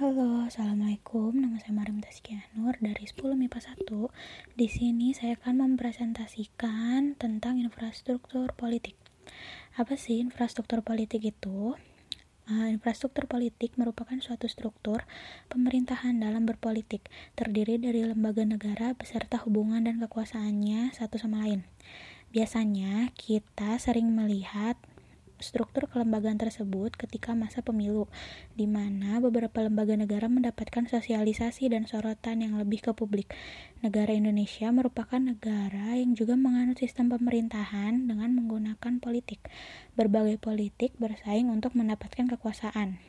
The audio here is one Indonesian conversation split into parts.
Halo, Assalamualaikum. Nama saya Mariam Taskia Nur dari 10 MIPA 1. Di sini saya akan mempresentasikan tentang infrastruktur politik. Apa sih infrastruktur politik itu? Uh, infrastruktur politik merupakan suatu struktur pemerintahan dalam berpolitik, terdiri dari lembaga negara beserta hubungan dan kekuasaannya satu sama lain. Biasanya kita sering melihat struktur kelembagaan tersebut ketika masa pemilu, di mana beberapa lembaga negara mendapatkan sosialisasi dan sorotan yang lebih ke publik. Negara Indonesia merupakan negara yang juga menganut sistem pemerintahan dengan menggunakan politik. Berbagai politik bersaing untuk mendapatkan kekuasaan.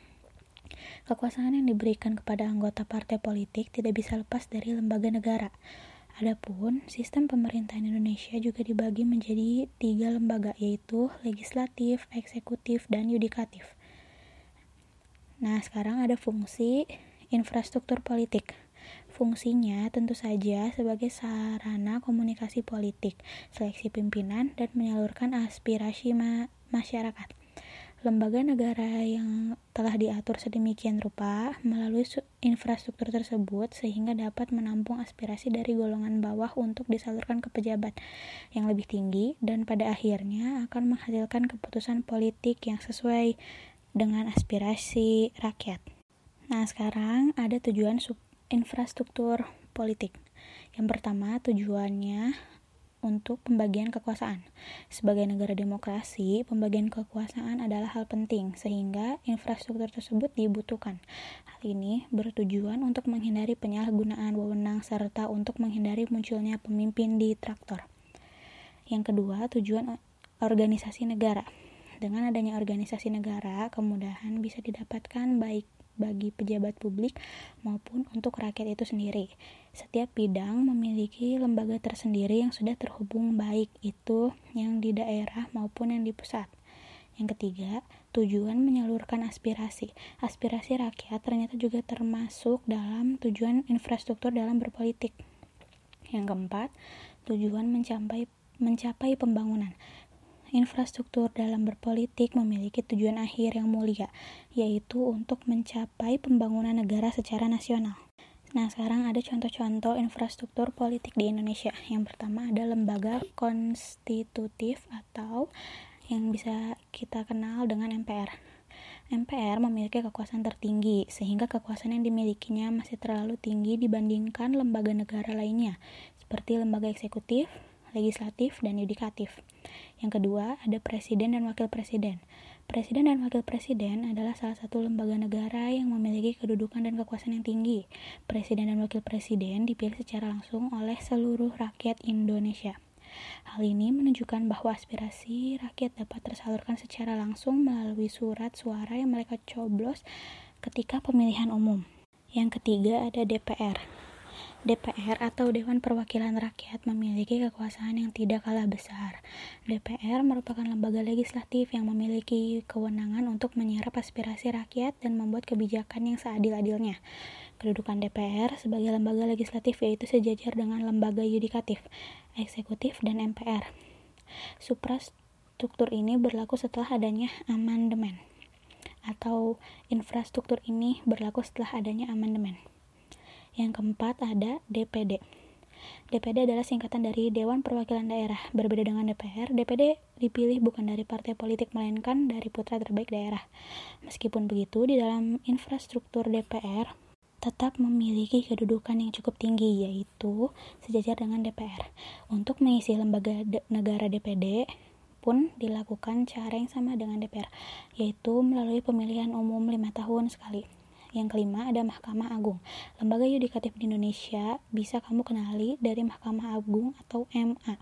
Kekuasaan yang diberikan kepada anggota partai politik tidak bisa lepas dari lembaga negara. Adapun sistem pemerintahan Indonesia juga dibagi menjadi tiga lembaga yaitu legislatif, eksekutif, dan yudikatif. Nah, sekarang ada fungsi infrastruktur politik. Fungsinya tentu saja sebagai sarana komunikasi politik, seleksi pimpinan, dan menyalurkan aspirasi ma masyarakat lembaga negara yang telah diatur sedemikian rupa melalui infrastruktur tersebut sehingga dapat menampung aspirasi dari golongan bawah untuk disalurkan ke pejabat yang lebih tinggi dan pada akhirnya akan menghasilkan keputusan politik yang sesuai dengan aspirasi rakyat. Nah, sekarang ada tujuan infrastruktur politik. Yang pertama, tujuannya untuk pembagian kekuasaan. Sebagai negara demokrasi, pembagian kekuasaan adalah hal penting, sehingga infrastruktur tersebut dibutuhkan. Hal ini bertujuan untuk menghindari penyalahgunaan wewenang serta untuk menghindari munculnya pemimpin di traktor. Yang kedua, tujuan organisasi negara. Dengan adanya organisasi negara, kemudahan bisa didapatkan baik bagi pejabat publik maupun untuk rakyat itu sendiri. Setiap bidang memiliki lembaga tersendiri yang sudah terhubung baik itu yang di daerah maupun yang di pusat. Yang ketiga, tujuan menyalurkan aspirasi. Aspirasi rakyat ternyata juga termasuk dalam tujuan infrastruktur dalam berpolitik. Yang keempat, tujuan mencapai mencapai pembangunan. Infrastruktur dalam berpolitik memiliki tujuan akhir yang mulia, yaitu untuk mencapai pembangunan negara secara nasional. Nah, sekarang ada contoh-contoh infrastruktur politik di Indonesia. Yang pertama ada lembaga konstitutif atau yang bisa kita kenal dengan MPR. MPR memiliki kekuasaan tertinggi, sehingga kekuasaan yang dimilikinya masih terlalu tinggi dibandingkan lembaga negara lainnya, seperti lembaga eksekutif, legislatif, dan yudikatif. Yang kedua, ada presiden dan wakil presiden. Presiden dan wakil presiden adalah salah satu lembaga negara yang memiliki kedudukan dan kekuasaan yang tinggi. Presiden dan wakil presiden dipilih secara langsung oleh seluruh rakyat Indonesia. Hal ini menunjukkan bahwa aspirasi rakyat dapat tersalurkan secara langsung melalui surat suara yang mereka coblos ketika pemilihan umum. Yang ketiga ada DPR. DPR atau Dewan Perwakilan Rakyat memiliki kekuasaan yang tidak kalah besar. DPR merupakan lembaga legislatif yang memiliki kewenangan untuk menyerap aspirasi rakyat dan membuat kebijakan yang seadil-adilnya. Kedudukan DPR sebagai lembaga legislatif yaitu sejajar dengan lembaga yudikatif, eksekutif, dan MPR. Suprastruktur ini berlaku setelah adanya amandemen atau infrastruktur ini berlaku setelah adanya amandemen. Yang keempat ada DPD. DPD adalah singkatan dari Dewan Perwakilan Daerah. Berbeda dengan DPR, DPD dipilih bukan dari partai politik melainkan dari putra terbaik daerah. Meskipun begitu, di dalam infrastruktur DPR tetap memiliki kedudukan yang cukup tinggi yaitu sejajar dengan DPR. Untuk mengisi lembaga negara DPD pun dilakukan cara yang sama dengan DPR, yaitu melalui pemilihan umum lima tahun sekali. Yang kelima ada Mahkamah Agung. Lembaga yudikatif di Indonesia bisa kamu kenali dari Mahkamah Agung atau MA.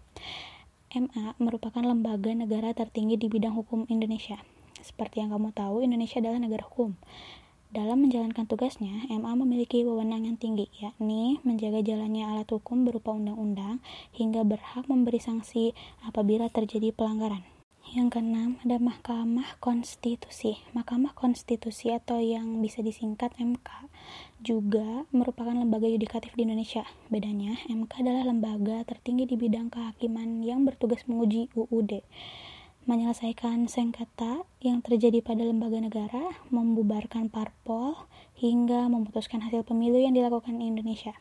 MA merupakan lembaga negara tertinggi di bidang hukum Indonesia. Seperti yang kamu tahu, Indonesia adalah negara hukum. Dalam menjalankan tugasnya, MA memiliki wewenang yang tinggi, yakni menjaga jalannya alat hukum berupa undang-undang hingga berhak memberi sanksi apabila terjadi pelanggaran. Yang keenam, ada Mahkamah Konstitusi. Mahkamah Konstitusi atau yang bisa disingkat MK juga merupakan lembaga yudikatif di Indonesia. Bedanya, MK adalah lembaga tertinggi di bidang kehakiman yang bertugas menguji UUD. menyelesaikan sengketa yang terjadi pada lembaga negara, membubarkan parpol, hingga memutuskan hasil pemilu yang dilakukan di Indonesia.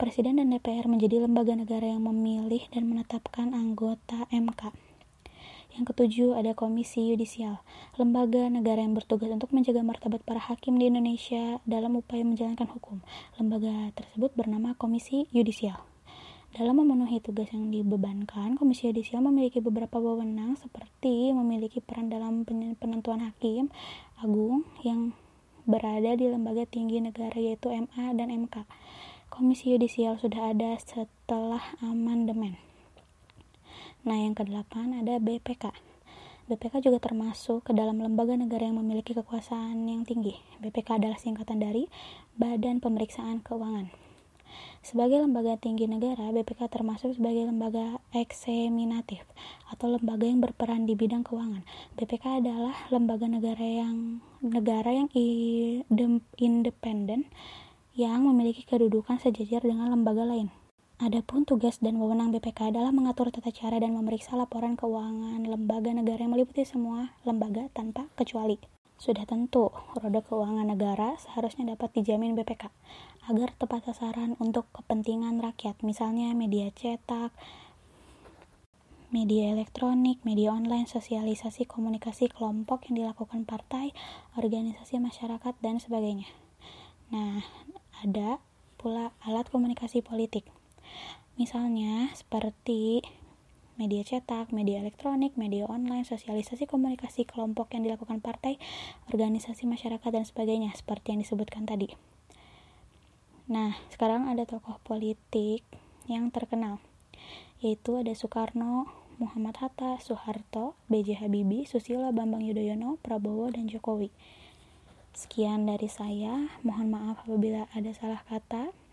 Presiden dan DPR menjadi lembaga negara yang memilih dan menetapkan anggota MK. Yang ketujuh ada Komisi Yudisial, lembaga negara yang bertugas untuk menjaga martabat para hakim di Indonesia dalam upaya menjalankan hukum. Lembaga tersebut bernama Komisi Yudisial. Dalam memenuhi tugas yang dibebankan, Komisi Yudisial memiliki beberapa wewenang seperti memiliki peran dalam penentuan hakim agung yang berada di lembaga tinggi negara yaitu MA dan MK. Komisi Yudisial sudah ada setelah amandemen. Nah, yang kedelapan ada BPK. BPK juga termasuk ke dalam lembaga negara yang memiliki kekuasaan yang tinggi. BPK adalah singkatan dari Badan Pemeriksaan Keuangan. Sebagai lembaga tinggi negara, BPK termasuk sebagai lembaga eksaminatif atau lembaga yang berperan di bidang keuangan. BPK adalah lembaga negara yang negara yang independen yang memiliki kedudukan sejajar dengan lembaga lain. Adapun tugas dan wewenang BPK adalah mengatur tata cara dan memeriksa laporan keuangan lembaga negara yang meliputi semua lembaga tanpa kecuali. Sudah tentu, roda keuangan negara seharusnya dapat dijamin BPK agar tepat sasaran untuk kepentingan rakyat, misalnya media cetak, media elektronik, media online, sosialisasi komunikasi kelompok yang dilakukan partai, organisasi masyarakat, dan sebagainya. Nah, ada pula alat komunikasi politik. Misalnya seperti media cetak, media elektronik, media online, sosialisasi komunikasi kelompok yang dilakukan partai, organisasi masyarakat, dan sebagainya, seperti yang disebutkan tadi. Nah, sekarang ada tokoh politik yang terkenal, yaitu ada Soekarno, Muhammad Hatta, Soeharto, B.J. Habibie, Susilo Bambang Yudhoyono, Prabowo, dan Jokowi. Sekian dari saya, mohon maaf apabila ada salah kata.